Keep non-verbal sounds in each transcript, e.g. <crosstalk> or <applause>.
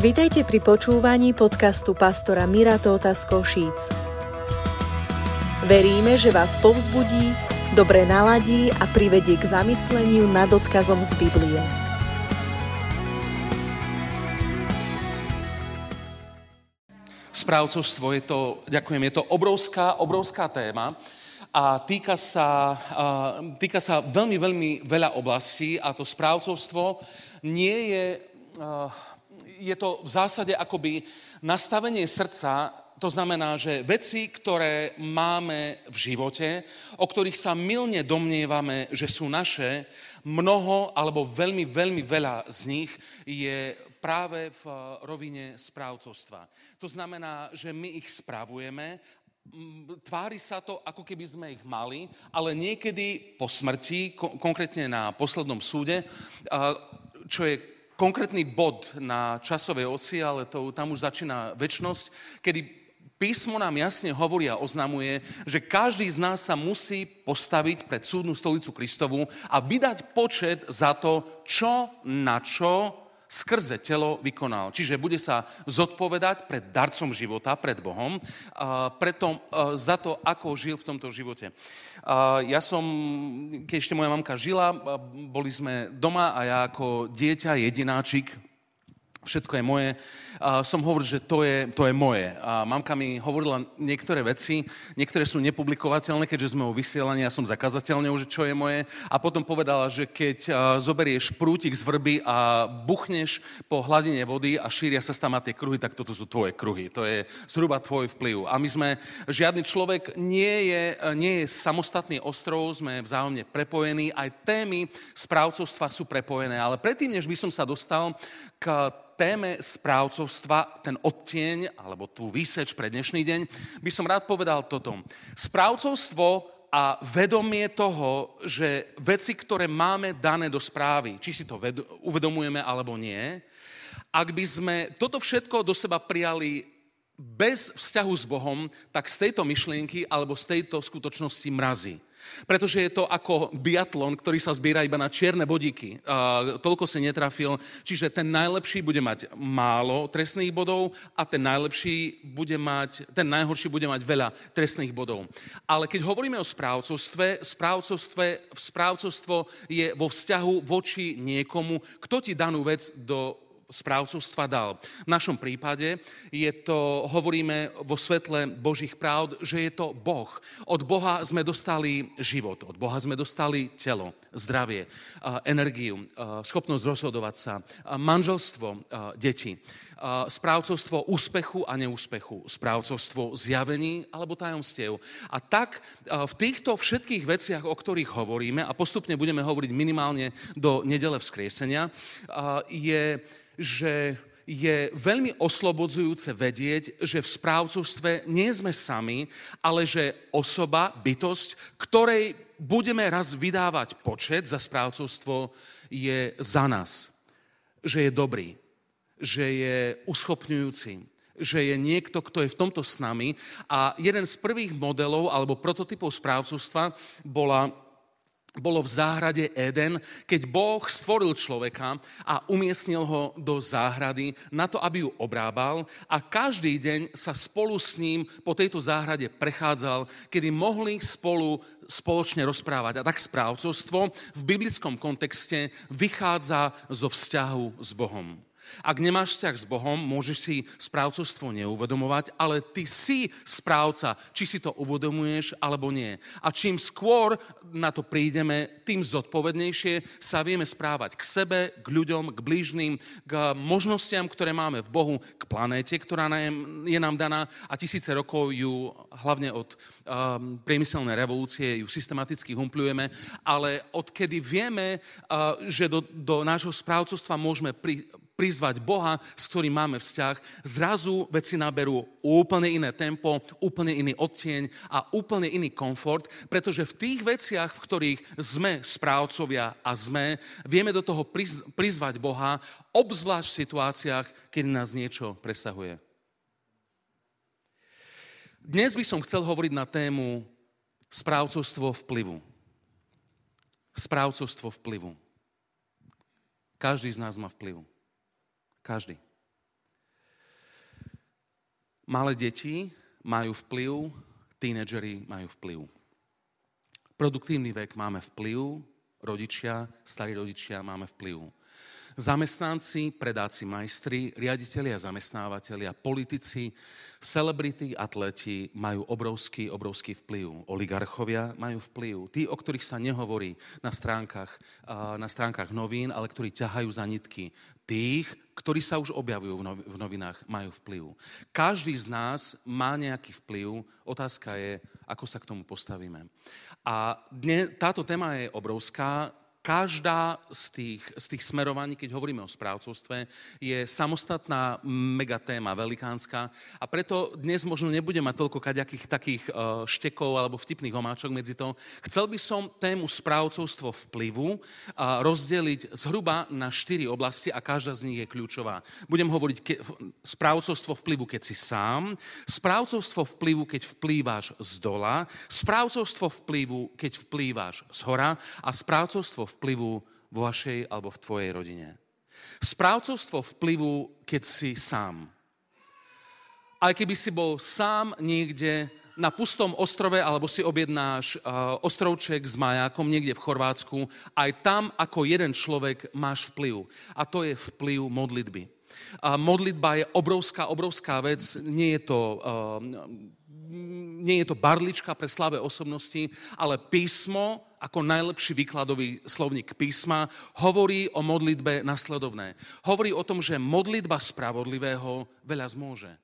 Vitajte pri počúvaní podcastu pastora Mira Tóta z Košíc. Veríme, že vás povzbudí, dobre naladí a privedie k zamysleniu nad odkazom z Biblie. Správcovstvo je to, ďakujem, je to obrovská, obrovská téma a týka sa, týka sa veľmi, veľmi veľa oblastí a to správcovstvo nie je, je to v zásade akoby nastavenie srdca, to znamená, že veci, ktoré máme v živote, o ktorých sa milne domnievame, že sú naše, mnoho alebo veľmi, veľmi veľa z nich je práve v rovine správcovstva. To znamená, že my ich spravujeme tvári sa to, ako keby sme ich mali, ale niekedy po smrti, konkrétne na poslednom súde, čo je konkrétny bod na časovej oci, ale to, tam už začína väčnosť, kedy písmo nám jasne hovorí a oznamuje, že každý z nás sa musí postaviť pred súdnu stolicu Kristovu a vydať počet za to, čo na čo skrze telo vykonal. Čiže bude sa zodpovedať pred darcom života, pred Bohom, preto, za to, ako žil v tomto živote. Ja som, keď ešte moja mamka žila, boli sme doma a ja ako dieťa, jedináčik, všetko je moje, som hovoril, že to je, to je moje. A mamka mi hovorila niektoré veci, niektoré sú nepublikovateľné, keďže sme o vysielaní, ja som zakazateľne že čo je moje. A potom povedala, že keď zoberieš prútik z vrby a buchneš po hladine vody a šíria sa tam tie kruhy, tak toto sú tvoje kruhy. To je zhruba tvoj vplyv. A my sme, žiadny človek nie je, nie je samostatný ostrov, sme vzájomne prepojení, aj témy správcovstva sú prepojené. Ale predtým, než by som sa dostal k téme správcovstva, ten odtieň, alebo tú výseč pre dnešný deň, by som rád povedal toto. Správcovstvo a vedomie toho, že veci, ktoré máme dané do správy, či si to uvedomujeme alebo nie, ak by sme toto všetko do seba prijali bez vzťahu s Bohom, tak z tejto myšlienky alebo z tejto skutočnosti mrazí. Pretože je to ako biatlon, ktorý sa zbiera iba na čierne bodíky. Uh, toľko sa netrafil, čiže ten najlepší bude mať málo trestných bodov a ten najlepší bude mať, ten najhorší bude mať veľa trestných bodov. Ale keď hovoríme o správcovstve, správcovstve, správcovstvo je vo vzťahu voči niekomu, kto ti danú vec do správcovstva dal. V našom prípade je to, hovoríme vo svetle Božích pravd, že je to Boh. Od Boha sme dostali život, od Boha sme dostali telo, zdravie, energiu, schopnosť rozhodovať sa, manželstvo, deti, správcovstvo úspechu a neúspechu, správcovstvo zjavení alebo tajomstiev. A tak v týchto všetkých veciach, o ktorých hovoríme, a postupne budeme hovoriť minimálne do nedele vzkriesenia, je že je veľmi oslobodzujúce vedieť, že v správcovstve nie sme sami, ale že osoba, bytosť, ktorej budeme raz vydávať počet za správcovstvo, je za nás. Že je dobrý, že je uschopňujúci, že je niekto, kto je v tomto s nami. A jeden z prvých modelov alebo prototypov správcovstva bola bolo v záhrade Eden, keď Boh stvoril človeka a umiestnil ho do záhrady na to, aby ju obrábal a každý deň sa spolu s ním po tejto záhrade prechádzal, kedy mohli spolu spoločne rozprávať. A tak správcovstvo v biblickom kontexte vychádza zo vzťahu s Bohom. Ak nemáš vzťah s Bohom, môžeš si správcovstvo neuvedomovať, ale ty si správca, či si to uvedomuješ alebo nie. A čím skôr na to prídeme, tým zodpovednejšie sa vieme správať k sebe, k ľuďom, k blížným, k možnostiam, ktoré máme v Bohu, k planéte, ktorá je nám daná a tisíce rokov ju hlavne od um, priemyselnej revolúcie ju systematicky humplujeme, ale odkedy vieme, uh, že do, do nášho správcovstva môžeme pri, prizvať Boha, s ktorým máme vzťah, zrazu veci naberú úplne iné tempo, úplne iný odtieň a úplne iný komfort, pretože v tých veciach, v ktorých sme správcovia a sme, vieme do toho prizvať Boha, obzvlášť v situáciách, keď nás niečo presahuje. Dnes by som chcel hovoriť na tému správcovstvo vplyvu. Správcovstvo vplyvu. Každý z nás má vplyv. Každý. Malé deti majú vplyv, tínedžeri majú vplyv. Produktívny vek máme vplyv, rodičia, starí rodičia máme vplyv. Zamestnanci, predáci, majstri, riaditeľi a zamestnávateľia, politici, celebrity, atleti majú obrovský, obrovský vplyv. Oligarchovia majú vplyv. Tí, o ktorých sa nehovorí na stránkach, na stránkach novín, ale ktorí ťahajú za nitky. Tých, ktorí sa už objavujú v novinách, majú vplyv. Každý z nás má nejaký vplyv. Otázka je, ako sa k tomu postavíme. A dne, táto téma je obrovská každá z tých, z tých smerovaní, keď hovoríme o správcovstve, je samostatná megatéma, velikánska a preto dnes možno nebudem mať toľko kaďakých takých e, štekov alebo vtipných omáčok medzi to. Chcel by som tému správcovstvo vplyvu rozdeliť zhruba na štyri oblasti a každá z nich je kľúčová. Budem hovoriť ke, správcovstvo vplyvu, keď si sám, správcovstvo vplyvu, keď vplývaš z dola, správcovstvo vplyvu, keď vplývaš z hora a správcovstvo vplyvu vo vašej alebo v tvojej rodine. Správcovstvo vplyvu, keď si sám. Aj keby si bol sám niekde na pustom ostrove alebo si objednáš uh, ostrovček s majákom niekde v Chorvátsku, aj tam ako jeden človek máš vplyv. A to je vplyv modlitby. A modlitba je obrovská, obrovská vec. Nie je to... Uh, nie je to barlička pre slavé osobnosti, ale písmo ako najlepší výkladový slovník písma hovorí o modlitbe nasledovné. Hovorí o tom, že modlitba spravodlivého veľa zmôže.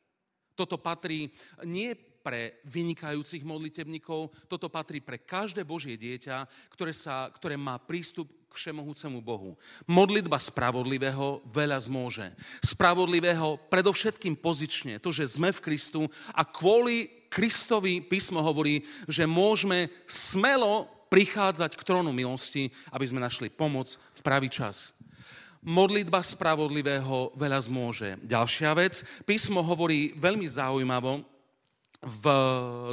Toto patrí nie pre vynikajúcich modlitebníkov, toto patrí pre každé Božie dieťa, ktoré, sa, ktoré má prístup k všemohúcemu Bohu. Modlitba spravodlivého veľa zmôže. Spravodlivého predovšetkým pozične, to, že sme v Kristu a kvôli Kristovi písmo hovorí, že môžeme smelo prichádzať k trónu milosti, aby sme našli pomoc v pravý čas. Modlitba spravodlivého veľa zmôže. Ďalšia vec, písmo hovorí veľmi zaujímavo, v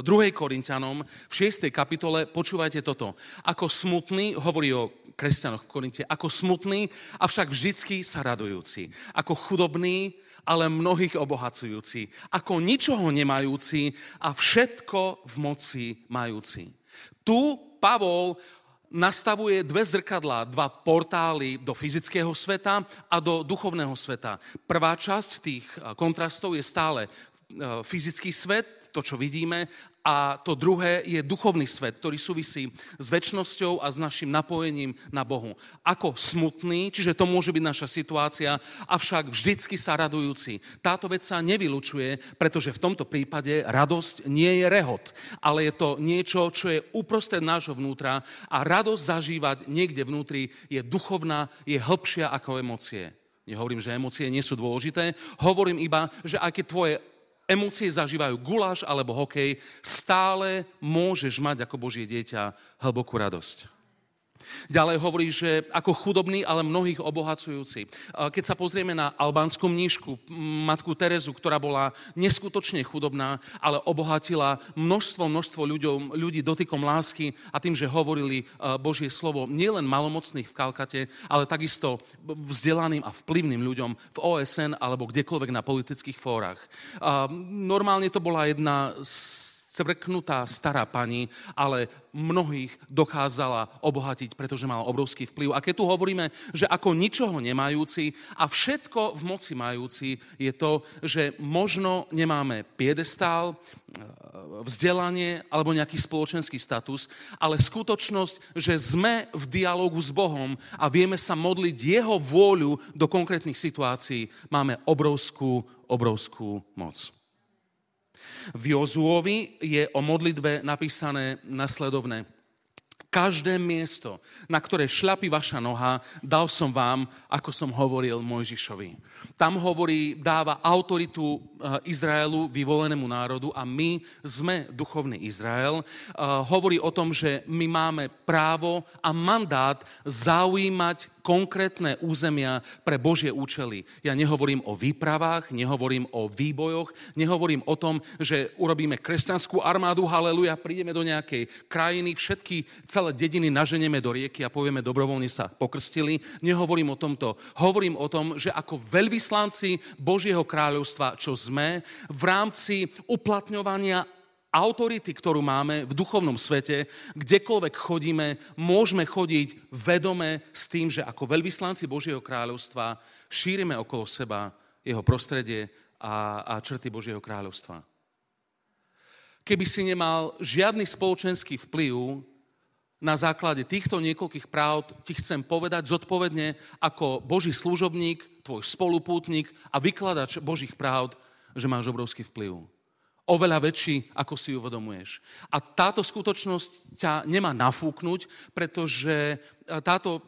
2. Korintianom, v 6. kapitole, počúvajte toto. Ako smutný, hovorí o kresťanoch v Korinte, ako smutný, avšak vždycky sa radujúci. Ako chudobný, ale mnohých obohacujúci. Ako ničoho nemajúci a všetko v moci majúci. Tu Pavol nastavuje dve zrkadlá, dva portály do fyzického sveta a do duchovného sveta. Prvá časť tých kontrastov je stále fyzický svet, to, čo vidíme, a to druhé je duchovný svet, ktorý súvisí s väčšnosťou a s našim napojením na Bohu. Ako smutný, čiže to môže byť naša situácia, avšak vždycky sa radujúci. Táto vec sa nevylučuje, pretože v tomto prípade radosť nie je rehot, ale je to niečo, čo je uprostred nášho vnútra a radosť zažívať niekde vnútri je duchovná, je hĺbšia ako emócie. Nehovorím, že emócie nie sú dôležité, hovorím iba, že aj keď tvoje emócie zažívajú guláš alebo hokej, stále môžeš mať ako Božie dieťa hlbokú radosť. Ďalej hovorí, že ako chudobný, ale mnohých obohacujúci. Keď sa pozrieme na albánsku mníšku, matku Terezu, ktorá bola neskutočne chudobná, ale obohatila množstvo, množstvo ľuďom, ľudí dotykom lásky a tým, že hovorili Božie slovo nielen malomocných v Kalkate, ale takisto vzdelaným a vplyvným ľuďom v OSN alebo kdekoľvek na politických fórach. Normálne to bola jedna z cvrknutá stará pani, ale mnohých dokázala obohatiť, pretože mala obrovský vplyv. A keď tu hovoríme, že ako ničoho nemajúci a všetko v moci majúci, je to, že možno nemáme piedestál, e, vzdelanie alebo nejaký spoločenský status, ale skutočnosť, že sme v dialogu s Bohom a vieme sa modliť Jeho vôľu do konkrétnych situácií, máme obrovskú, obrovskú moc. V Jozuovi je o modlitbe napísané nasledovné. Každé miesto, na ktoré šľapí vaša noha, dal som vám, ako som hovoril Mojžišovi. Tam hovorí, dáva autoritu eh, Izraelu, vyvolenému národu a my sme duchovný Izrael. Eh, hovorí o tom, že my máme právo a mandát zaujímať konkrétne územia pre Božie účely. Ja nehovorím o výpravách, nehovorím o výbojoch, nehovorím o tom, že urobíme kresťanskú armádu, haleluja, prídeme do nejakej krajiny, všetky celé dediny naženeme do rieky a povieme, dobrovoľne sa pokrstili. Nehovorím o tomto. Hovorím o tom, že ako veľvyslanci Božieho kráľovstva, čo sme, v rámci uplatňovania autority, ktorú máme v duchovnom svete, kdekoľvek chodíme, môžeme chodiť vedome s tým, že ako veľvyslanci Božieho kráľovstva šírime okolo seba jeho prostredie a, a črty Božieho kráľovstva. Keby si nemal žiadny spoločenský vplyv, na základe týchto niekoľkých práv ti chcem povedať zodpovedne ako Boží služobník, tvoj spolupútnik a vykladač Božích práv, že máš obrovský vplyv oveľa väčší, ako si uvedomuješ. A táto skutočnosť ťa nemá nafúknuť, pretože e, táto,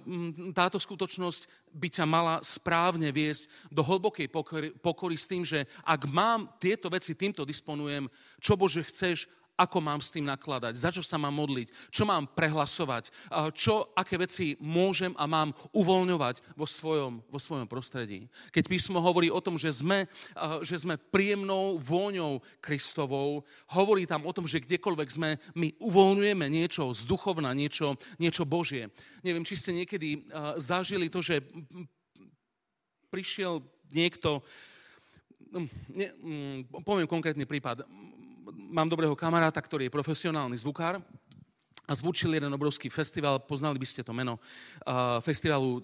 táto skutočnosť by ťa mala správne viesť do hlbokej pokory, pokory s tým, že ak mám tieto veci, týmto disponujem, čo Bože chceš, ako mám s tým nakladať, za čo sa mám modliť, čo mám prehlasovať, čo, aké veci môžem a mám uvoľňovať vo svojom, vo svojom prostredí. Keď písmo hovorí o tom, že sme, že sme príjemnou vôňou Kristovou, hovorí tam o tom, že kdekoľvek sme, my uvoľňujeme niečo z duchovna, niečo, niečo Božie. Neviem, či ste niekedy zažili to, že prišiel niekto, ne, poviem konkrétny prípad, mám dobrého kamaráta, ktorý je profesionálny zvukár a zvučil jeden obrovský festival, poznali by ste to meno, festivalu,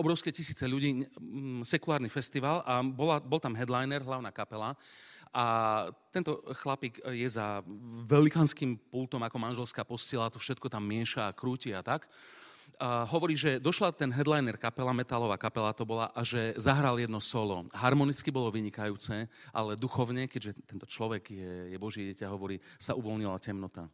obrovské tisíce ľudí, um, sekulárny festival a bola, bol tam headliner, hlavná kapela. A tento chlapík je za velikánskym pultom ako manželská postela, to všetko tam mieša a krúti a tak hovorí, že došla ten headliner kapela, metalová kapela to bola, a že zahral jedno solo. Harmonicky bolo vynikajúce, ale duchovne, keďže tento človek je, je Boží dieťa, hovorí, sa uvoľnila temnota.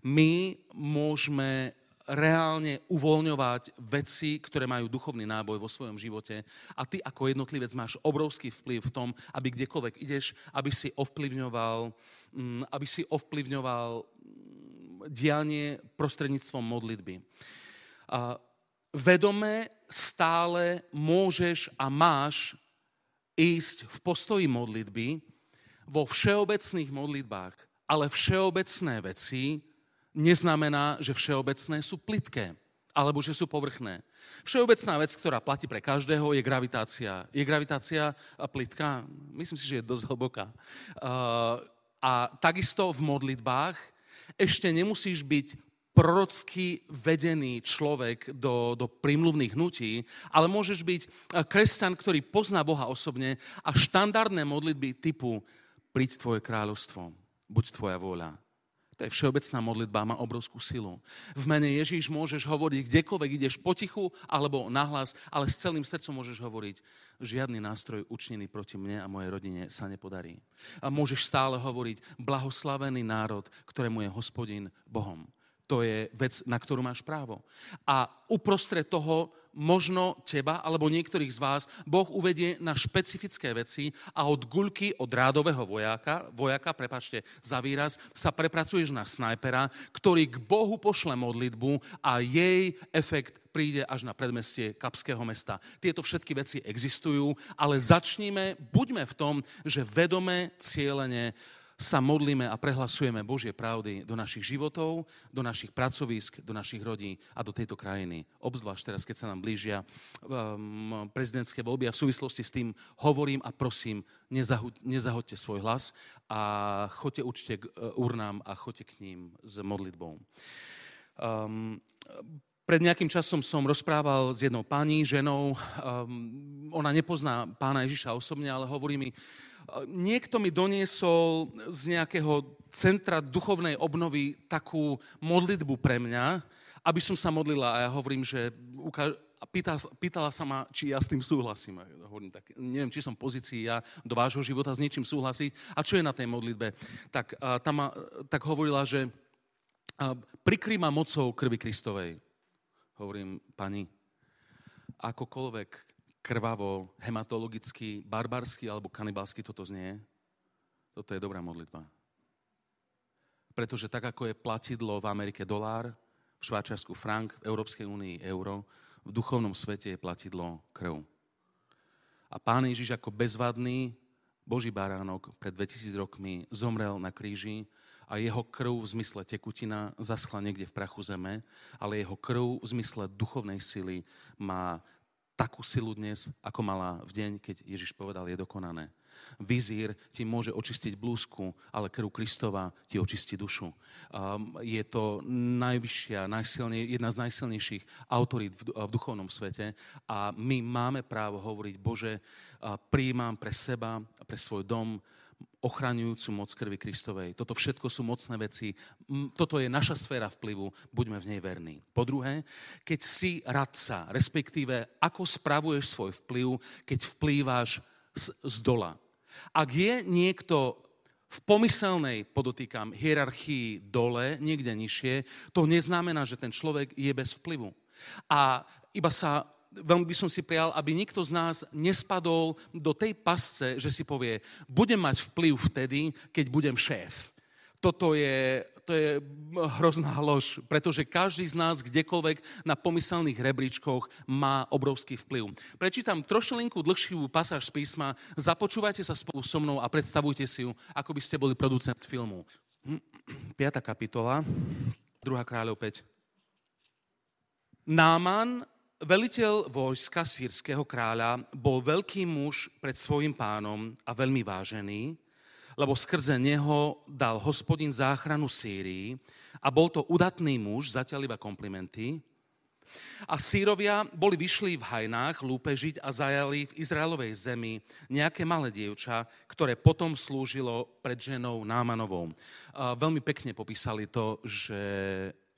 My môžeme reálne uvoľňovať veci, ktoré majú duchovný náboj vo svojom živote a ty ako jednotlivec máš obrovský vplyv v tom, aby kdekoľvek ideš, aby si ovplyvňoval, mm, aby si ovplyvňoval mm, dianie prostredníctvom modlitby vedome stále môžeš a máš ísť v postoji modlitby vo všeobecných modlitbách, ale všeobecné veci neznamená, že všeobecné sú plitké alebo že sú povrchné. Všeobecná vec, ktorá platí pre každého, je gravitácia. Je gravitácia plitká? Myslím si, že je dosť hlboká. A takisto v modlitbách ešte nemusíš byť prorocky vedený človek do, do prímluvných hnutí, ale môžeš byť eh, kresťan, ktorý pozná Boha osobne a štandardné modlitby typu príď tvoje kráľovstvo, buď tvoja vôľa. To je všeobecná modlitba, má obrovskú silu. V mene Ježíš môžeš hovoriť kdekoľvek ideš potichu alebo nahlas, ale s celým srdcom môžeš hovoriť, žiadny nástroj učnený proti mne a mojej rodine sa nepodarí. A môžeš stále hovoriť, blahoslavený národ, ktorému je hospodin Bohom to je vec, na ktorú máš právo. A uprostred toho možno teba alebo niektorých z vás Boh uvedie na špecifické veci a od guľky, od rádového vojáka, vojaka, prepačte za výraz, sa prepracuješ na snajpera, ktorý k Bohu pošle modlitbu a jej efekt príde až na predmestie Kapského mesta. Tieto všetky veci existujú, ale začníme, buďme v tom, že vedome, cieľene sa modlíme a prehlasujeme Božie pravdy do našich životov, do našich pracovisk, do našich rodí a do tejto krajiny. Obzvlášť teraz, keď sa nám blížia um, prezidentské voľby a v súvislosti s tým hovorím a prosím, nezahu, nezahoďte svoj hlas a choďte určite k uh, urnám a choďte k ním s modlitbou. Um, pred nejakým časom som rozprával s jednou pani, ženou. Um, ona nepozná pána Ježiša osobne, ale hovorí mi, niekto mi doniesol z nejakého centra duchovnej obnovy takú modlitbu pre mňa, aby som sa modlila a ja hovorím, že a pýta, pýtala sa ma, či ja s tým súhlasím. Ja hovorím, tak neviem, či som v pozícii ja do vášho života s niečím súhlasiť. A čo je na tej modlitbe? Tak, a tam ma, tak hovorila, že prikry ma mocou krvi Kristovej. Hovorím, pani, akokoľvek krvavo, hematologicky, barbarsky alebo kanibalsky toto znie, toto je dobrá modlitba. Pretože tak, ako je platidlo v Amerike dolár, v Švajčiarsku frank, v Európskej únii euro, v duchovnom svete je platidlo krv. A pán Ježiš ako bezvadný Boží baránok pred 2000 rokmi zomrel na kríži a jeho krv v zmysle tekutina zaschla niekde v prachu zeme, ale jeho krv v zmysle duchovnej sily má takú silu dnes, ako mala v deň, keď Ježiš povedal, je dokonané. Vizír ti môže očistiť blúzku, ale krv Kristova ti očistí dušu. Um, je to najvyššia, najsilnej, jedna z najsilnejších autorít v, v duchovnom svete a my máme právo hovoriť, Bože, príjmam pre seba, pre svoj dom, ochraňujúcu moc krvi Kristovej. Toto všetko sú mocné veci. Toto je naša sféra vplyvu. Buďme v nej verní. Po druhé, keď si radca, respektíve ako spravuješ svoj vplyv, keď vplývaš z, z dola. Ak je niekto v pomyselnej, podotýkam, hierarchii dole, niekde nižšie, to neznamená, že ten človek je bez vplyvu. A iba sa, veľmi by som si prijal, aby nikto z nás nespadol do tej pasce, že si povie, budem mať vplyv vtedy, keď budem šéf toto je, to je hrozná lož, pretože každý z nás kdekoľvek na pomyselných rebríčkoch má obrovský vplyv. Prečítam trošilinku dlhšiu pasáž z písma, započúvajte sa spolu so mnou a predstavujte si ju, ako by ste boli producent filmu. <clears throat> 5. kapitola, 2. kráľov 5. Náman, veliteľ vojska sírskeho kráľa, bol veľký muž pred svojim pánom a veľmi vážený, lebo skrze neho dal hospodin záchranu Sýrii a bol to udatný muž, zatiaľ iba komplimenty. A Sírovia boli vyšli v hajnách lúpežiť a zajali v Izraelovej zemi nejaké malé dievča, ktoré potom slúžilo pred ženou Námanovou. A veľmi pekne popísali to, že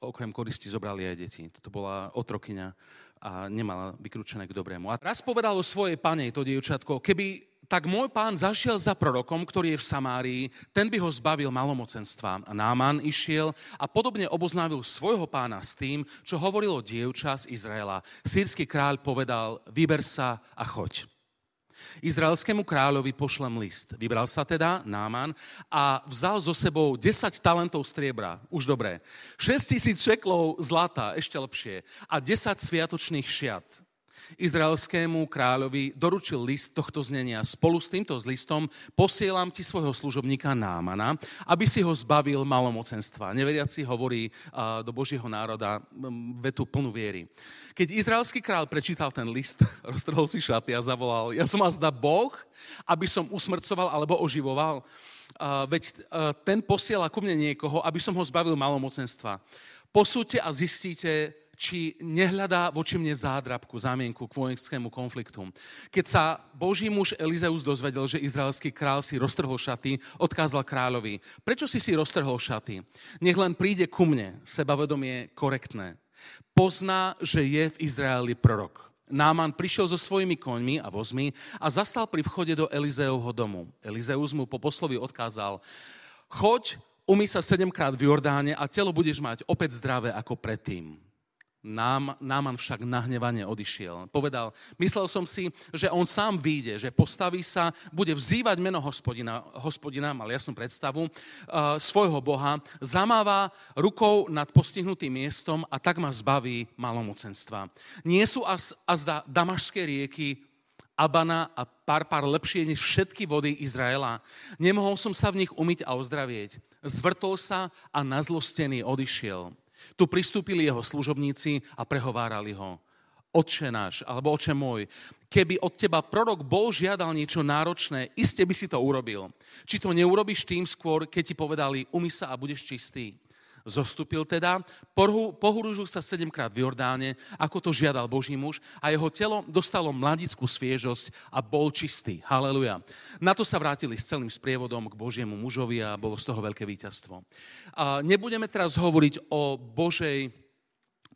okrem koristi zobrali aj deti. Toto bola otrokyňa a nemala vykručené k dobrému. A raz povedalo svojej pane to dievčatko, keby tak môj pán zašiel za prorokom, ktorý je v Samárii, ten by ho zbavil malomocenstva. A Náman išiel a podobne oboznávil svojho pána s tým, čo hovorilo dievča z Izraela. Sírsky kráľ povedal, vyber sa a choď. Izraelskému kráľovi pošlem list. Vybral sa teda Náman a vzal so sebou 10 talentov striebra, už dobré, 6 tisíc šeklov zlata, ešte lepšie, a 10 sviatočných šiat izraelskému kráľovi doručil list tohto znenia. Spolu s týmto listom posielam ti svojho služobníka Námana, aby si ho zbavil malomocenstva. Neveriaci hovorí do Božieho národa vetu plnú viery. Keď izraelský král prečítal ten list, <laughs> roztrhol si šaty a zavolal, ja som vás Boh, aby som usmrcoval alebo oživoval. veď ten posiela ku mne niekoho, aby som ho zbavil malomocenstva. Posúďte a zistíte, či nehľadá voči mne zádrabku, zámienku k vojenskému konfliktu. Keď sa Boží muž Elizeus dozvedel, že izraelský král si roztrhol šaty, odkázal kráľovi, prečo si si roztrhol šaty? Nech len príde ku mne, sebavedomie korektné. Pozná, že je v Izraeli prorok. Náman prišiel so svojimi koňmi a vozmi a zastal pri vchode do Elizeovho domu. Elizeus mu po poslovi odkázal, choď, umy sa sedemkrát v Jordáne a telo budeš mať opäť zdravé ako predtým. Nám, Náman však nahnevane odišiel. Povedal, myslel som si, že on sám vyjde, že postaví sa, bude vzývať meno hospodina, hospodina mal jasnú predstavu, uh, svojho Boha, zamáva rukou nad postihnutým miestom a tak ma zbaví malomocenstva. Nie sú az, azda damašské rieky Abana a Parpar lepšie než všetky vody Izraela. Nemohol som sa v nich umyť a ozdravieť. Zvrtol sa a nazlostený odišiel. Tu pristúpili jeho služobníci a prehovárali ho. Otče náš, alebo oče môj, keby od teba prorok bol žiadal niečo náročné, iste by si to urobil. Či to neurobiš tým skôr, keď ti povedali, umy sa a budeš čistý. Zostúpil teda, pohorúžil sa sedemkrát v Jordáne, ako to žiadal Boží muž a jeho telo dostalo mladickú sviežosť a bol čistý. Haleluja. Na to sa vrátili s celým sprievodom k Božiemu mužovi a bolo z toho veľké víťazstvo. A nebudeme teraz hovoriť o Božej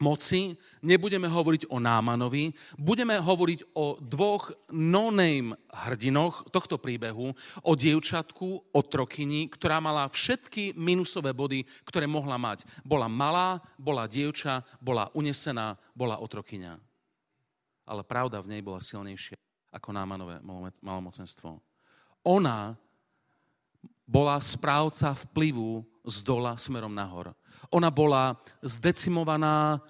moci, nebudeme hovoriť o Námanovi, budeme hovoriť o dvoch no-name hrdinoch tohto príbehu, o dievčatku, o trokyni, ktorá mala všetky minusové body, ktoré mohla mať. Bola malá, bola dievča, bola unesená, bola otrokyňa. Ale pravda v nej bola silnejšia ako Námanové malomocenstvo. Ona bola správca vplyvu z dola smerom nahor. Ona bola zdecimovaná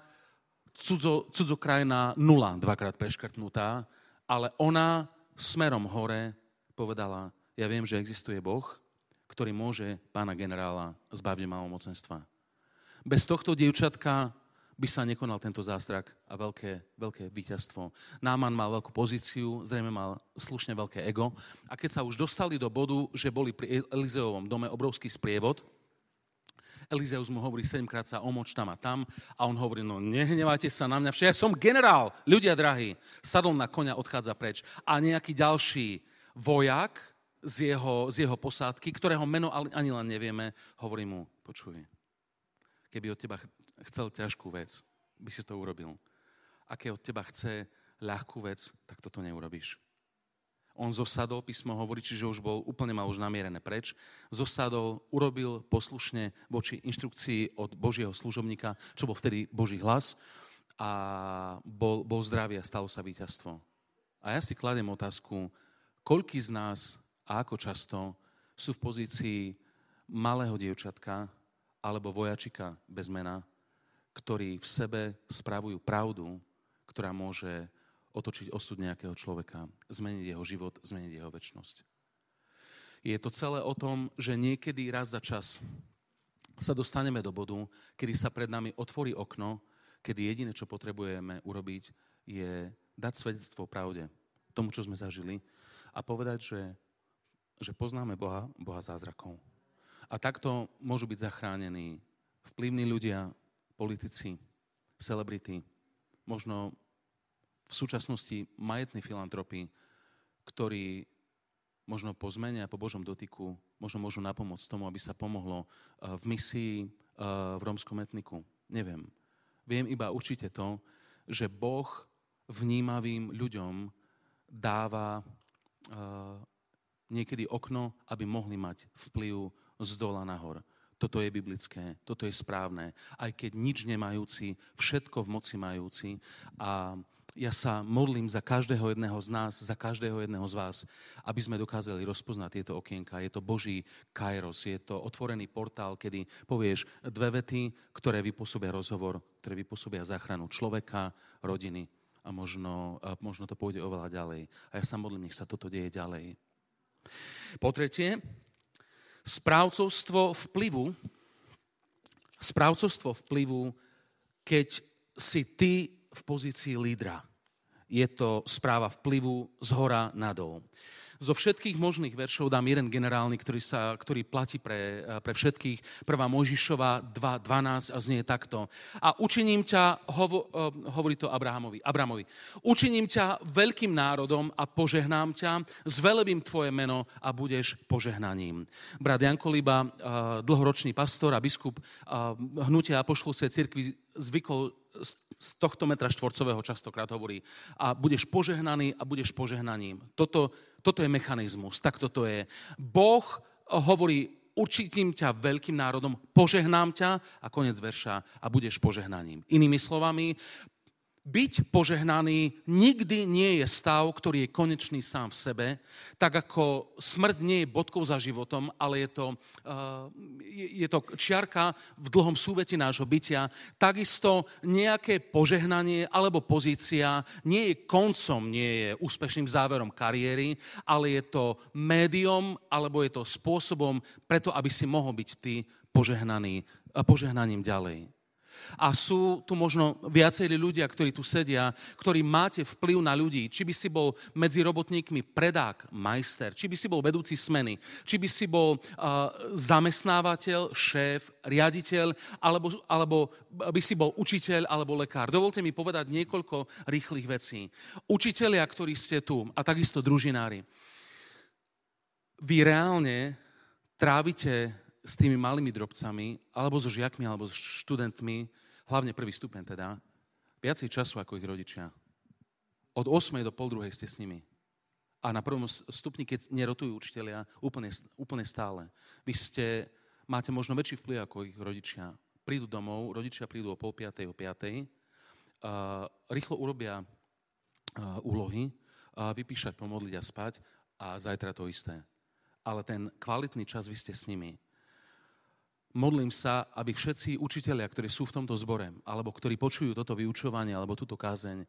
cudzo, cudzokrajná nula dvakrát preškrtnutá, ale ona smerom hore povedala, ja viem, že existuje Boh, ktorý môže pána generála zbaviť malomocenstva. Bez tohto dievčatka by sa nekonal tento zástrak a veľké, veľké víťazstvo. Náman mal veľkú pozíciu, zrejme mal slušne veľké ego. A keď sa už dostali do bodu, že boli pri Elizeovom dome obrovský sprievod, Elizeus mu hovorí sedemkrát sa omoč tam a tam a on hovorí, no nehnevajte sa na mňa, však ja som generál, ľudia drahí. Sadol na konia, odchádza preč. A nejaký ďalší vojak z jeho, z jeho posádky, ktorého meno ani len nevieme, hovorí mu, počuj, keby od teba chcel ťažkú vec, by si to urobil. A keď od teba chce ľahkú vec, tak toto neurobiš. On zosadol, písmo hovorí, čiže už bol úplne mal už namierené preč. Zosadol, urobil poslušne voči inštrukcii od Božieho služobníka, čo bol vtedy Boží hlas a bol, bol zdravý a stalo sa víťazstvo. A ja si kladem otázku, koľký z nás a ako často sú v pozícii malého dievčatka alebo vojačika bez mena, ktorí v sebe spravujú pravdu, ktorá môže otočiť osud nejakého človeka, zmeniť jeho život, zmeniť jeho väčnosť. Je to celé o tom, že niekedy raz za čas sa dostaneme do bodu, kedy sa pred nami otvorí okno, kedy jediné, čo potrebujeme urobiť, je dať svedectvo pravde, tomu, čo sme zažili a povedať, že, že poznáme Boha, Boha zázrakov. A takto môžu byť zachránení vplyvní ľudia, politici, celebrity, možno v súčasnosti majetní filantropi, ktorí možno po zmene a po Božom dotyku možno môžu napomôcť tomu, aby sa pomohlo eh, v misii eh, v rómskom etniku. Neviem. Viem iba určite to, že Boh vnímavým ľuďom dáva eh, niekedy okno, aby mohli mať vplyv z dola nahor. Toto je biblické, toto je správne. Aj keď nič nemajúci, všetko v moci majúci. A ja sa modlím za každého jedného z nás, za každého jedného z vás, aby sme dokázali rozpoznať tieto okienka. Je to Boží kairos, je to otvorený portál, kedy povieš dve vety, ktoré vypôsobia rozhovor, ktoré vypôsobia záchranu človeka, rodiny a možno, a možno to pôjde oveľa ďalej. A ja sa modlím, nech sa toto deje ďalej. Po tretie, správcovstvo vplyvu, správcovstvo vplyvu, keď si ty v pozícii lídra. Je to správa vplyvu z hora nadol. Zo všetkých možných veršov dám jeden generálny, ktorý, sa, ktorý platí pre, pre všetkých. Prvá Mojžišova 2.12 a znie takto. A učiním ťa, hovo, eh, hovorí to Abrahamovi, Abramovi, učiním ťa veľkým národom a požehnám ťa, zvelebím tvoje meno a budeš požehnaním. Brat Janko Liba, eh, dlhoročný pastor a biskup eh, hnutia Apoštolskej cirkvi zvykol z tohto metra štvorcového častokrát hovorí a budeš požehnaný a budeš požehnaním. Toto, toto je mechanizmus, tak toto je. Boh hovorí, určitým ťa veľkým národom, požehnám ťa a konec verša a budeš požehnaním. Inými slovami, byť požehnaný nikdy nie je stav, ktorý je konečný sám v sebe, tak ako smrť nie je bodkou za životom, ale je to, uh, je, to čiarka v dlhom súveti nášho bytia. Takisto nejaké požehnanie alebo pozícia nie je koncom, nie je úspešným záverom kariéry, ale je to médium alebo je to spôsobom preto, aby si mohol byť ty požehnaný, požehnaním ďalej. A sú tu možno viacerí ľudia, ktorí tu sedia, ktorí máte vplyv na ľudí. Či by si bol medzi robotníkmi predák, majster, či by si bol vedúci smeny, či by si bol uh, zamestnávateľ, šéf, riaditeľ, alebo, alebo by si bol učiteľ alebo lekár. Dovolte mi povedať niekoľko rýchlych vecí. Učitelia, ktorí ste tu, a takisto družinári, vy reálne trávite s tými malými drobcami, alebo so žiakmi, alebo s študentmi, hlavne prvý stupeň teda, viacej času ako ich rodičia. Od 8. do pol druhej ste s nimi. A na prvom stupni, keď nerotujú učiteľia, úplne, úplne stále. Vy ste, máte možno väčší vplyv ako ich rodičia. Prídu domov, rodičia prídu o pol piatej, o piatej, uh, rýchlo urobia uh, úlohy, uh, vypíšať, pomodliť a spať a zajtra to isté. Ale ten kvalitný čas vy ste s nimi modlím sa, aby všetci učitelia, ktorí sú v tomto zbore, alebo ktorí počujú toto vyučovanie, alebo túto kázeň,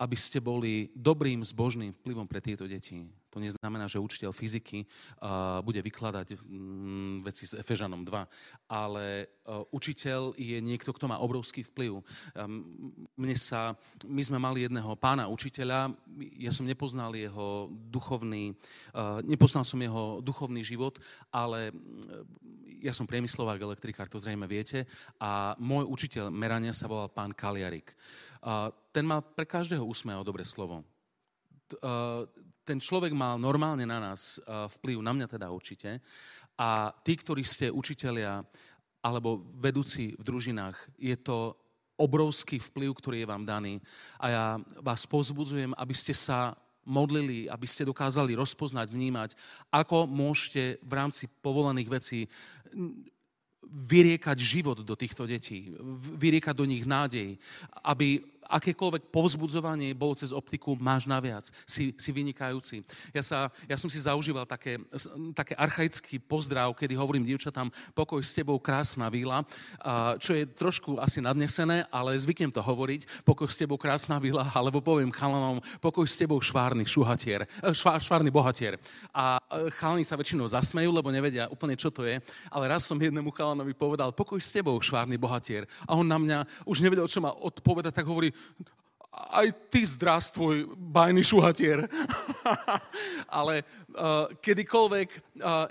aby ste boli dobrým zbožným vplyvom pre tieto deti. To neznamená, že učiteľ fyziky uh, bude vykladať um, veci s Efežanom 2, ale uh, učiteľ je niekto, kto má obrovský vplyv. Um, mne sa, my sme mali jedného pána učiteľa, ja som nepoznal jeho duchovný, uh, nepoznal som jeho duchovný život, ale ja som priemyslovák elektrikár, to zrejme viete, a môj učiteľ merania sa volal pán Kaliarik. Uh, ten mal pre každého úsmev dobré slovo. Ten človek mal normálne na nás vplyv, na mňa teda určite. A tí, ktorí ste učitelia alebo vedúci v družinách, je to obrovský vplyv, ktorý je vám daný. A ja vás pozbudzujem, aby ste sa modlili, aby ste dokázali rozpoznať, vnímať, ako môžete v rámci povolaných vecí vyriekať život do týchto detí, vyriekať do nich nádej, aby akékoľvek povzbudzovanie bolo cez optiku, máš naviac, si, si vynikajúci. Ja, sa, ja som si zaužíval také, také archaický pozdrav, kedy hovorím dievčatám, pokoj s tebou, krásna víla, čo je trošku asi nadnesené, ale zvyknem to hovoriť, pokoj s tebou, krásna víla, alebo poviem chalanom, pokoj s tebou, švárny šuhatier, e, švár, švárny bohatier. A e, chalani sa väčšinou zasmejú, lebo nevedia úplne, čo to je, ale raz som jednému chalanovi povedal, pokoj s tebou, švárny bohatier. A on na mňa už nevedel, čo má odpovedať, tak hovorí, aj ty zdravstvoj, bajný šuhatier. <laughs> Ale uh, kedykoľvek uh,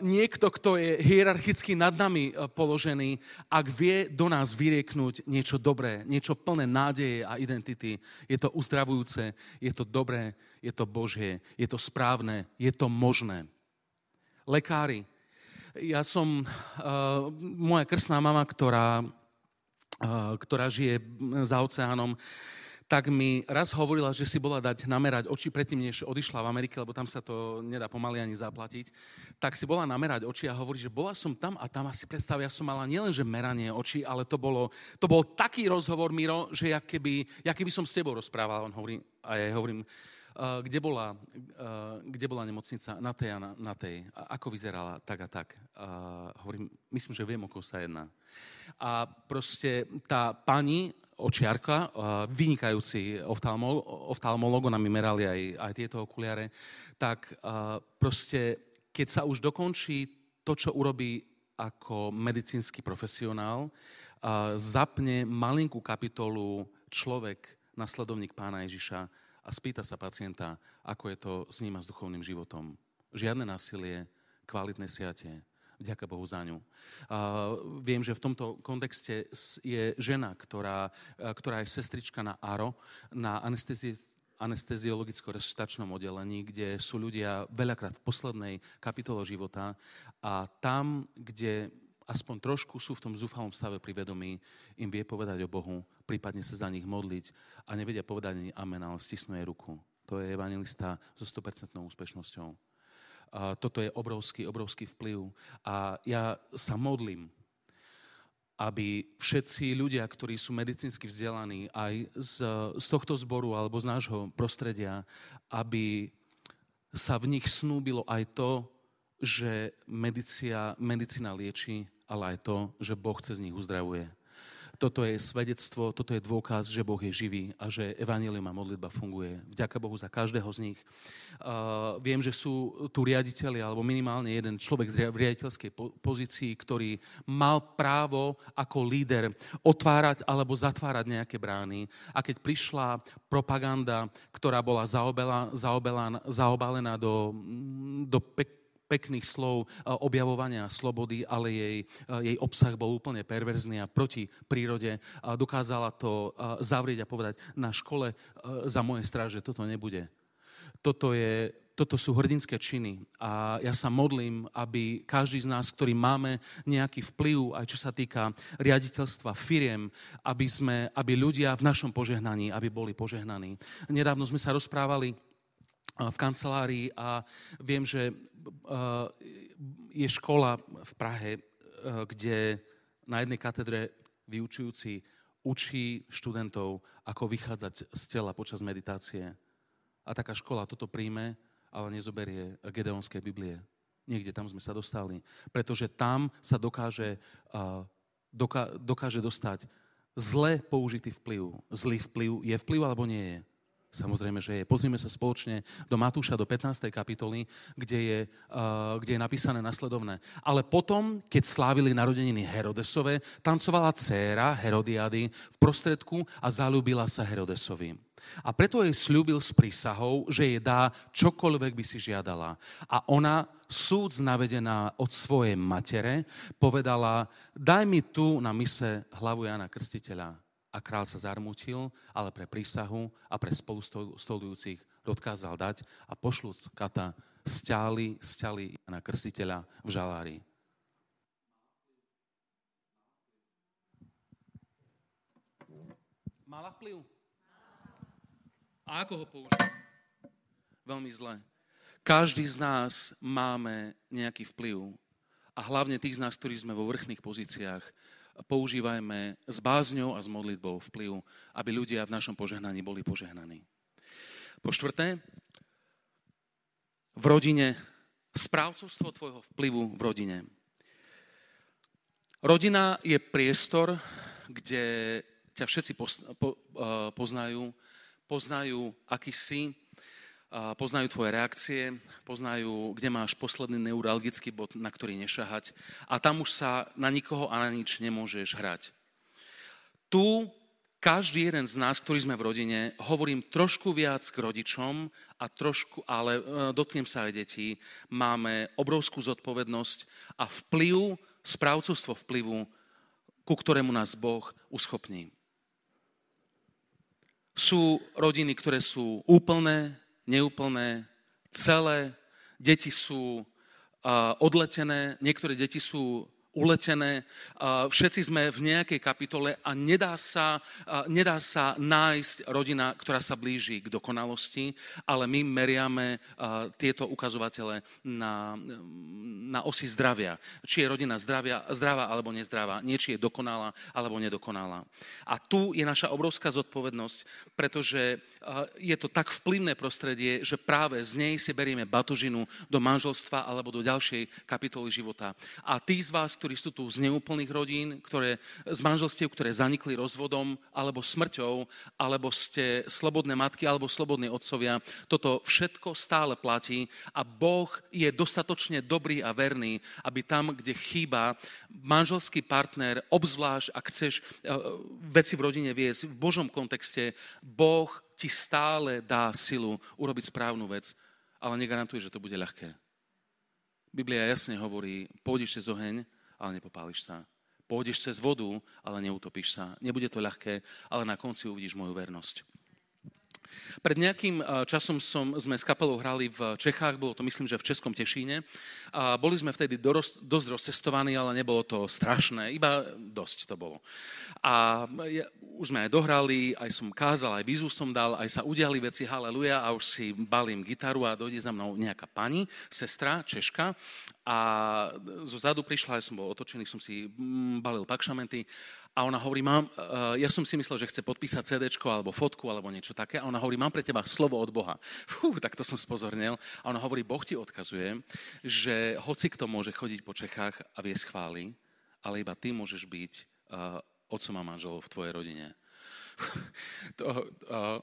niekto, kto je hierarchicky nad nami uh, položený, ak vie do nás vyrieknúť niečo dobré, niečo plné nádeje a identity, je to uzdravujúce, je to dobré, je to božie, je to správne, je to možné. Lekári, ja som, uh, moja krstná mama, ktorá ktorá žije za oceánom, tak mi raz hovorila, že si bola dať namerať oči predtým, než odišla v Amerike, lebo tam sa to nedá pomaly ani zaplatiť, tak si bola namerať oči a hovorí, že bola som tam a tam asi predstav, ja som mala nielenže meranie očí, ale to, bolo, to bol taký rozhovor, Miro, že jak keby, jak keby som s tebou rozprával. On hovorí, a ja hovorím, Uh, kde, bola, uh, kde bola nemocnica na tej a na, na tej, a ako vyzerala tak a tak. Uh, hovorím, myslím, že viem, o koho sa jedná. A proste tá pani, očiarka, vynikajúci oftalmol, oftalmolog, ona mi merali aj, aj tieto okuliare, tak proste, keď sa už dokončí to, čo urobí ako medicínsky profesionál, zapne malinkú kapitolu človek, nasledovník pána Ježiša a spýta sa pacienta, ako je to s ním a s duchovným životom. Žiadne násilie, kvalitné siatie, Vďaka Bohu za ňu. Uh, viem, že v tomto kontexte je žena, ktorá, uh, ktorá je sestrička na ARO, na anesteziologicko-resuscitačnom oddelení, kde sú ľudia veľakrát v poslednej kapitole života a tam, kde aspoň trošku sú v tom zúfalom stave pri vedomí, im vie povedať o Bohu, prípadne sa za nich modliť a nevedia povedať ani amen, ale stisnú jej ruku. To je evangelista so 100% úspešnosťou toto je obrovský, obrovský vplyv. A ja sa modlím, aby všetci ľudia, ktorí sú medicínsky vzdelaní aj z, z tohto zboru alebo z nášho prostredia, aby sa v nich snúbilo aj to, že medicína, medicína lieči, ale aj to, že Boh cez nich uzdravuje toto je svedectvo, toto je dôkaz, že Boh je živý a že evanelium a modlitba funguje. Vďaka Bohu za každého z nich. Uh, viem, že sú tu riaditeľi, alebo minimálne jeden človek v riaditeľskej pozícii, ktorý mal právo ako líder otvárať alebo zatvárať nejaké brány. A keď prišla propaganda, ktorá bola zaobelená, zaobalená do, do pek, pekných slov objavovania slobody, ale jej, jej obsah bol úplne perverzný a proti prírode. Dokázala to zavrieť a povedať na škole za moje stráže toto nebude. Toto, je, toto sú hrdinské činy a ja sa modlím, aby každý z nás, ktorý máme nejaký vplyv, aj čo sa týka riaditeľstva firiem, aby, sme, aby ľudia v našom požehnaní, aby boli požehnaní. Nedávno sme sa rozprávali v kancelárii a viem, že je škola v Prahe, kde na jednej katedre vyučujúci učí študentov, ako vychádzať z tela počas meditácie. A taká škola toto príjme, ale nezoberie Gedeonské Biblie. niekde tam sme sa dostali. Pretože tam sa dokáže, doká, dokáže dostať zle použitý vplyv. Zlý vplyv je vplyv alebo nie je? Samozrejme, že je. Pozrime sa spoločne do Matúša, do 15. kapitoly, kde je, uh, kde je napísané nasledovné. Ale potom, keď slávili narodeniny Herodesove, tancovala dcéra Herodiady v prostredku a zalúbila sa Herodesovi. A preto jej slúbil s prísahou, že jej dá čokoľvek by si žiadala. A ona, súd navedená od svojej matere, povedala, daj mi tu na mise hlavu Jana Krstiteľa a král sa zarmutil, ale pre prísahu a pre spolu stolujúcich odkázal dať a pošlu kata stiali, stiali na krstiteľa v žalári. Mala vplyv? A ako ho použiť? Veľmi zle. Každý z nás máme nejaký vplyv. A hlavne tých z nás, ktorí sme vo vrchných pozíciách, používajme s bázňou a s modlitbou vplyv, aby ľudia v našom požehnaní boli požehnaní. Po štvrté, v rodine, správcovstvo tvojho vplyvu v rodine. Rodina je priestor, kde ťa všetci eh, poznajú, poznajú, aký si, poznajú tvoje reakcie, poznajú, kde máš posledný neuralgický bod, na ktorý nešahať a tam už sa na nikoho a na nič nemôžeš hrať. Tu každý jeden z nás, ktorý sme v rodine, hovorím trošku viac k rodičom, a trošku, ale e, dotknem sa aj detí, máme obrovskú zodpovednosť a vplyv, správcovstvo vplyvu, ku ktorému nás Boh uschopní. Sú rodiny, ktoré sú úplné, neúplné, celé, deti sú odletené, niektoré deti sú uletené. Všetci sme v nejakej kapitole a nedá sa, nedá sa nájsť rodina, ktorá sa blíži k dokonalosti, ale my meriame tieto ukazovatele na, na osi zdravia. Či je rodina zdravia, zdravá alebo nezdravá, nie či je dokonalá alebo nedokonalá. A tu je naša obrovská zodpovednosť, pretože je to tak vplyvné prostredie, že práve z nej si berieme batožinu do manželstva alebo do ďalšej kapitoly života. A tí z vás, ktorí sú tu z neúplných rodín, ktoré, z manželstiev, ktoré zanikli rozvodom alebo smrťou, alebo ste slobodné matky alebo slobodní otcovia. Toto všetko stále platí a Boh je dostatočne dobrý a verný, aby tam, kde chýba manželský partner, obzvlášť ak chceš eh, veci v rodine viesť v Božom kontexte, Boh ti stále dá silu urobiť správnu vec, ale negarantuje, že to bude ľahké. Biblia jasne hovorí, pôjdeš cez oheň, ale nepopáliš sa. Pôjdeš cez vodu, ale neutopíš sa. Nebude to ľahké, ale na konci uvidíš moju vernosť. Pred nejakým časom som, sme s kapelou hrali v Čechách, bolo to myslím, že v Českom Tešíne. A boli sme vtedy dosť, dosť rozcestovaní, ale nebolo to strašné, iba dosť to bolo. A ja, už sme aj dohrali, aj som kázal, aj výzvu som dal, aj sa udiali veci, haleluja, a už si balím gitaru a dojde za mnou nejaká pani, sestra, Češka a zo zadu prišla, ja som bol otočený, som si mm, balil pakšamenty a ona hovorí, mám, eh, ja som si myslel, že chce podpísať CD alebo fotku alebo niečo také a ona hovorí, mám pre teba slovo od Boha. Fú, tak to som spozornil. A ona hovorí, Boh ti odkazuje, že hoci kto môže chodiť po Čechách a vie schváli, ale iba ty môžeš byť uh, otcom a manželom v tvojej rodine. <laughs> to, uh,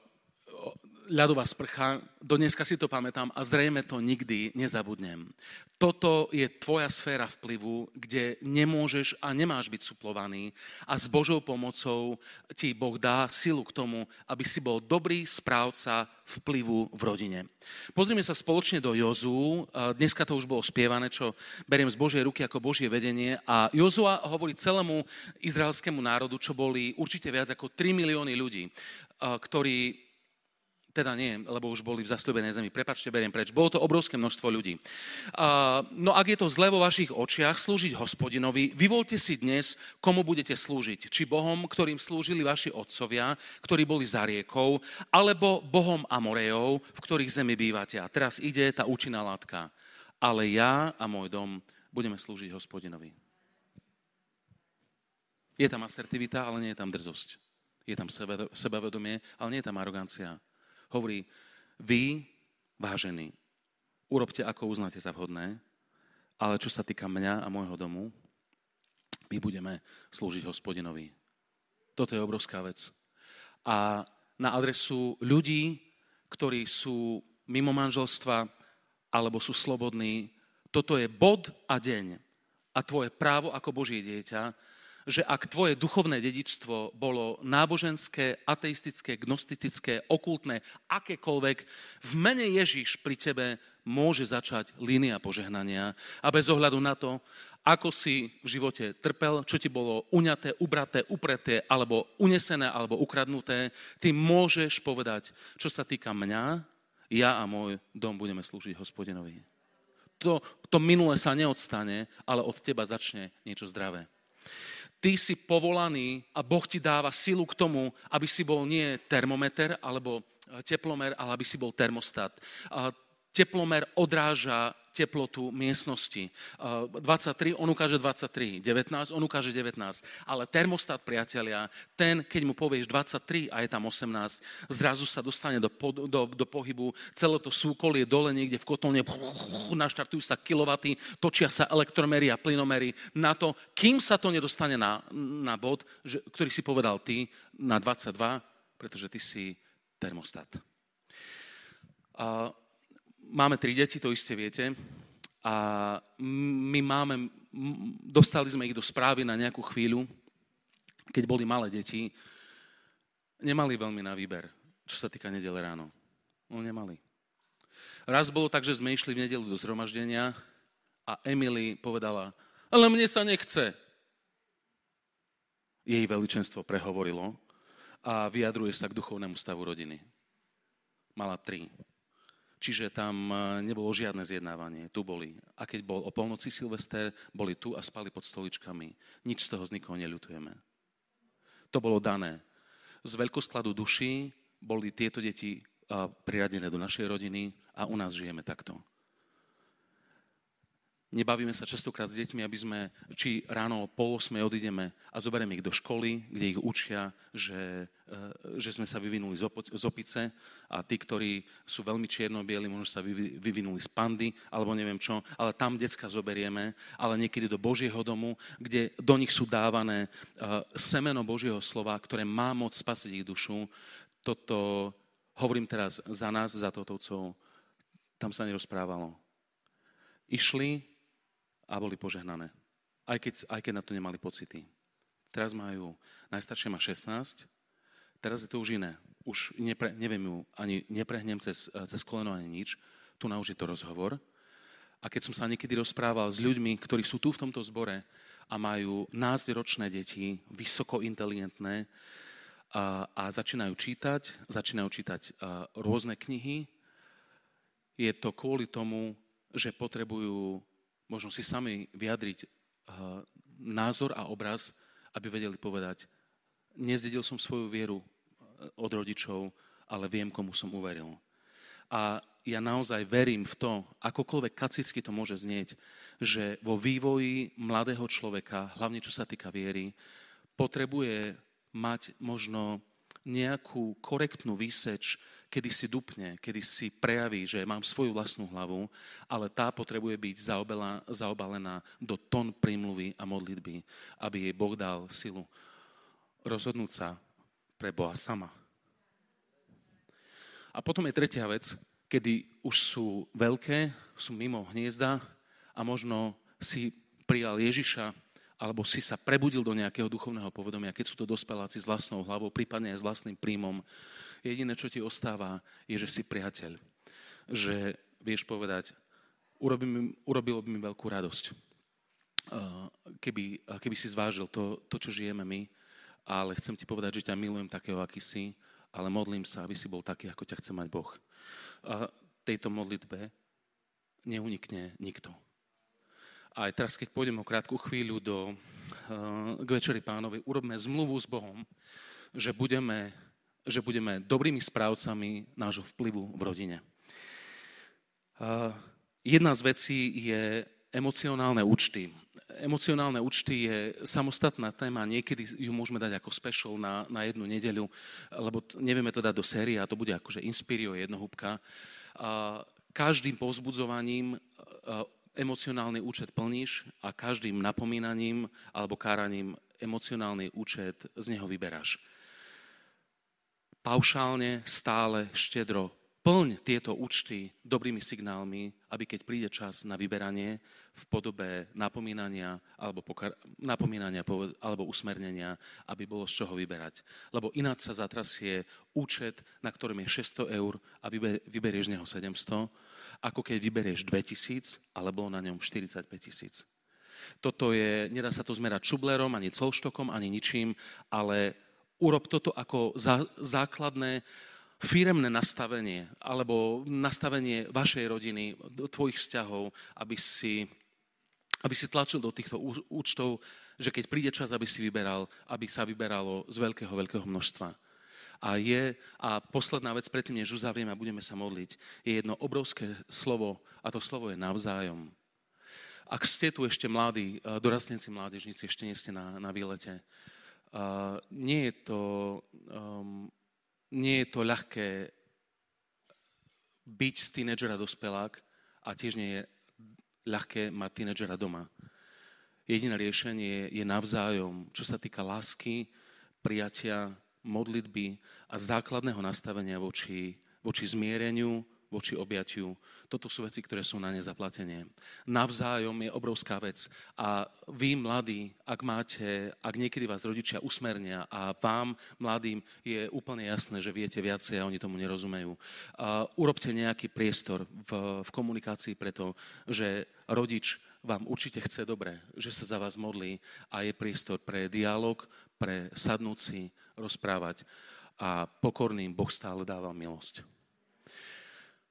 ľadová sprcha, do dneska si to pamätám a zrejme to nikdy nezabudnem. Toto je tvoja sféra vplyvu, kde nemôžeš a nemáš byť suplovaný a s Božou pomocou ti Boh dá silu k tomu, aby si bol dobrý správca vplyvu v rodine. Pozrime sa spoločne do Jozú. Dneska to už bolo spievané, čo beriem z Božej ruky ako Božie vedenie. A Jozua hovorí celému izraelskému národu, čo boli určite viac ako 3 milióny ľudí, ktorí teda nie, lebo už boli v zasľubenej zemi. Prepačte, beriem preč. Bolo to obrovské množstvo ľudí. Uh, no ak je to zle vo vašich očiach slúžiť hospodinovi, vyvolte si dnes, komu budete slúžiť. Či Bohom, ktorým slúžili vaši otcovia, ktorí boli za riekou, alebo Bohom Amorejov, v ktorých zemi bývate. A teraz ide tá účinná látka. Ale ja a môj dom budeme slúžiť hospodinovi. Je tam asertivita, ale nie je tam drzosť. Je tam sebavedomie, ale nie je tam arogancia. Hovorí, vy, vážení, urobte, ako uznáte za vhodné, ale čo sa týka mňa a môjho domu, my budeme slúžiť hospodinovi. Toto je obrovská vec. A na adresu ľudí, ktorí sú mimo manželstva alebo sú slobodní, toto je bod a deň a tvoje právo ako Božie dieťa, že ak tvoje duchovné dedičstvo bolo náboženské, ateistické, gnostické, okultné, akékoľvek, v mene Ježiš pri tebe môže začať línia požehnania a bez ohľadu na to, ako si v živote trpel, čo ti bolo uňaté, ubraté, upreté, alebo unesené, alebo ukradnuté, ty môžeš povedať, čo sa týka mňa, ja a môj dom budeme slúžiť hospodinovi. To, to minulé sa neodstane, ale od teba začne niečo zdravé. Ty si povolaný a Boh ti dáva silu k tomu, aby si bol nie termometer alebo teplomer, ale aby si bol termostat. Teplomer odráža teplotu miestnosti. 23, on ukáže 23, 19, on ukáže 19. Ale termostat, priatelia, ten, keď mu povieš 23 a je tam 18, zrazu sa dostane do, do, do pohybu, celé to súkolie dole niekde v kotolne, naštartujú sa kilovaty, točia sa elektromery a plynomery na to, kým sa to nedostane na, na bod, že, ktorý si povedal ty, na 22, pretože ty si termostat. Uh, máme tri deti, to iste viete. A my máme, dostali sme ich do správy na nejakú chvíľu, keď boli malé deti, nemali veľmi na výber, čo sa týka nedele ráno. No nemali. Raz bolo tak, že sme išli v nedelu do zhromaždenia a Emily povedala, ale mne sa nechce. Jej veličenstvo prehovorilo a vyjadruje sa k duchovnému stavu rodiny. Mala tri. Čiže tam e, nebolo žiadne zjednávanie. Tu boli. A keď bol o polnoci Silvester, boli tu a spali pod stoličkami. Nič z toho z nikoho neľutujeme. To bolo dané. Z veľkoskladu duší boli tieto deti e, priradené do našej rodiny a u nás žijeme takto. Nebavíme sa častokrát s deťmi, aby sme, či ráno o pol osmej odídeme a zoberieme ich do školy, kde ich učia, že, e, že sme sa vyvinuli z opice a tí, ktorí sú veľmi čierno-bieli, možno sa vyvinuli z pandy, alebo neviem čo, ale tam decka zoberieme, ale niekedy do Božieho domu, kde do nich sú dávané e, semeno Božieho slova, ktoré má moc spasiť ich dušu. Toto hovorím teraz za nás, za Totovcov, tam sa nerozprávalo. Išli a boli požehnané. Aj keď, aj keď na to nemali pocity. Teraz majú, najstaršie má 16, teraz je to už iné. Už nepre, neviem ju, ani neprehnem cez, cez koleno, ani nič. Tu na už je to rozhovor. A keď som sa niekedy rozprával s ľuďmi, ktorí sú tu v tomto zbore a majú názderočné deti, vysoko inteligentné, a, a začínajú čítať, začínajú čítať a, rôzne knihy, je to kvôli tomu, že potrebujú možno si sami vyjadriť uh, názor a obraz, aby vedeli povedať, nezdedil som svoju vieru eh, od rodičov, ale viem, komu som uveril. A ja naozaj verím v to, akokoľvek kacicky to môže znieť, že vo vývoji mladého človeka, hlavne čo sa týka viery, potrebuje mať možno nejakú korektnú výseč kedy si dupne, kedy si prejaví, že mám svoju vlastnú hlavu, ale tá potrebuje byť zaobalená do tón prímluvy a modlitby, aby jej Boh dal silu rozhodnúť sa pre Boha sama. A potom je tretia vec, kedy už sú veľké, sú mimo hniezda a možno si prijal Ježiša alebo si sa prebudil do nejakého duchovného povedomia, keď sú to dospeláci s vlastnou hlavou, prípadne aj s vlastným príjmom, jediné, čo ti ostáva, je, že si priateľ. Že vieš povedať, urobilo, urobilo by mi veľkú radosť, keby, keby si zvážil to, to, čo žijeme my, ale chcem ti povedať, že ťa milujem takého, aký si, ale modlím sa, aby si bol taký, ako ťa chce mať Boh. A tejto modlitbe neunikne nikto. Aj teraz, keď pôjdem o krátku chvíľu do, k Večeri pánovi, urobme zmluvu s Bohom, že budeme že budeme dobrými správcami nášho vplyvu v rodine. Jedna z vecí je emocionálne účty. Emocionálne účty je samostatná téma, niekedy ju môžeme dať ako special na, na jednu nedeľu, lebo nevieme to dať do série a to bude akože Inspirio jednohúbka. Každým pozbudzovaním emocionálny účet plníš a každým napomínaním alebo káraním emocionálny účet z neho vyberáš. Paušálne, stále, štedro plň tieto účty dobrými signálmi, aby keď príde čas na vyberanie v podobe napomínania alebo, pokar- napomínania alebo usmernenia, aby bolo z čoho vyberať. Lebo ináč sa zatrasie účet, na ktorom je 600 eur a vyber- vyberieš z neho 700, ako keď vyberieš 2000, ale bolo na ňom 45 tisíc. Toto je, nedá sa to zmerať šublerom, ani colštokom, ani ničím, ale urob toto ako zá, základné firemné nastavenie alebo nastavenie vašej rodiny, tvojich vzťahov, aby si, aby si tlačil do týchto účtov, že keď príde čas, aby si vyberal, aby sa vyberalo z veľkého, veľkého množstva. A je, a posledná vec, predtým, než uzavrieme a budeme sa modliť, je jedno obrovské slovo a to slovo je navzájom. Ak ste tu ešte mladí, dorastnenci, mládežníci, ešte nie ste na, na výlete, nie je to um, nie je to ľahké byť z tínedžera dospelák a tiež nie je ľahké mať tínedžera doma. Jediné riešenie je navzájom, čo sa týka lásky, prijatia, modlitby a základného nastavenia voči, voči zmiereniu, voči objatiu. Toto sú veci, ktoré sú na ne zaplatenie. Navzájom je obrovská vec. A vy, mladí, ak máte, ak niekedy vás rodičia usmernia a vám, mladým, je úplne jasné, že viete viacej a oni tomu nerozumejú, uh, urobte nejaký priestor v, v komunikácii preto, že rodič vám určite chce dobre, že sa za vás modlí a je priestor pre dialog, pre sadnúci, rozprávať a pokorným Boh stále dáva milosť.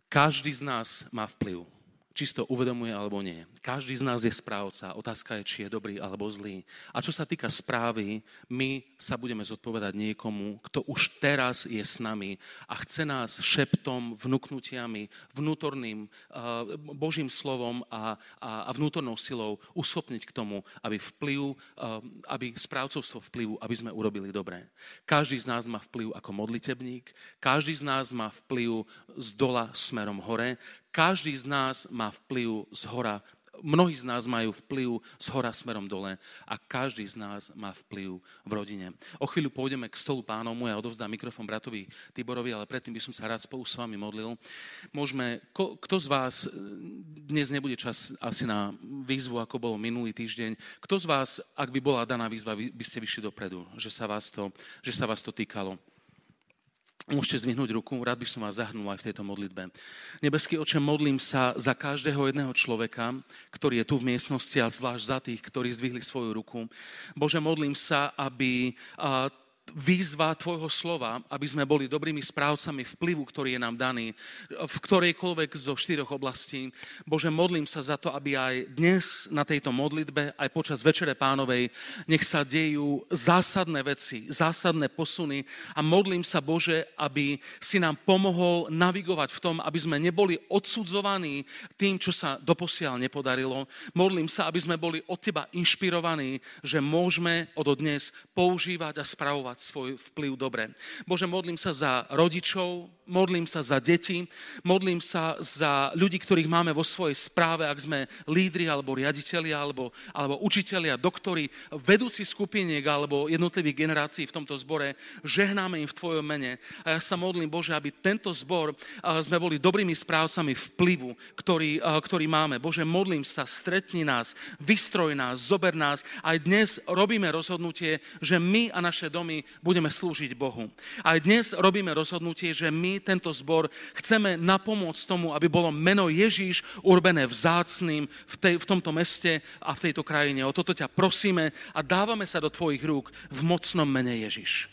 Každý z nás má vplyv či si to uvedomuje alebo nie. Každý z nás je správca. Otázka je, či je dobrý alebo zlý. A čo sa týka správy, my sa budeme zodpovedať niekomu, kto už teraz je s nami a chce nás šeptom, vnúknutiami, vnútorným uh, Božím slovom a, a, a vnútornou silou uschopniť k tomu, aby vplyv, uh, aby správcovstvo vplyvu, aby sme urobili dobré. Každý z nás má vplyv ako modlitebník, každý z nás má vplyv z dola smerom hore, každý z nás má vplyv z hora. Mnohí z nás majú vplyv z hora smerom dole a každý z nás má vplyv v rodine. O chvíľu pôjdeme k stolu pánomu, ja odovzdám mikrofón bratovi Tiborovi, ale predtým by som sa rád spolu s vami modlil. Môžeme, kto z vás, dnes nebude čas asi na výzvu, ako bolo minulý týždeň, kto z vás, ak by bola daná výzva, by ste vyšli dopredu, že sa vás to, že sa vás to týkalo? Môžete zdvihnúť ruku, rád by som vás zahrnul aj v tejto modlitbe. Nebeský oče, modlím sa za každého jedného človeka, ktorý je tu v miestnosti a zvlášť za tých, ktorí zdvihli svoju ruku. Bože, modlím sa, aby výzva Tvojho slova, aby sme boli dobrými správcami vplyvu, ktorý je nám daný v ktorejkoľvek zo štyroch oblastí. Bože, modlím sa za to, aby aj dnes na tejto modlitbe, aj počas Večere pánovej, nech sa dejú zásadné veci, zásadné posuny a modlím sa, Bože, aby si nám pomohol navigovať v tom, aby sme neboli odsudzovaní tým, čo sa doposiaľ nepodarilo. Modlím sa, aby sme boli od Teba inšpirovaní, že môžeme od dnes používať a spravovať svoj vplyv dobre. Bože, modlím sa za rodičov, modlím sa za deti, modlím sa za ľudí, ktorých máme vo svojej správe, ak sme lídri alebo riaditeľi alebo, alebo učitelia, doktori, vedúci skupiniek alebo jednotlivých generácií v tomto zbore, žehnáme im v Tvojom mene. A ja sa modlím, Bože, aby tento zbor sme boli dobrými správcami vplyvu, ktorý, ktorý máme. Bože, modlím sa, stretni nás, vystroj nás, zober nás. Aj dnes robíme rozhodnutie, že my a naše domy budeme slúžiť Bohu. Aj dnes robíme rozhodnutie, že tento zbor, chceme napomôcť tomu, aby bolo meno Ježíš urbené vzácným v, tej, v tomto meste a v tejto krajine. O toto ťa prosíme a dávame sa do tvojich rúk v mocnom mene Ježíš.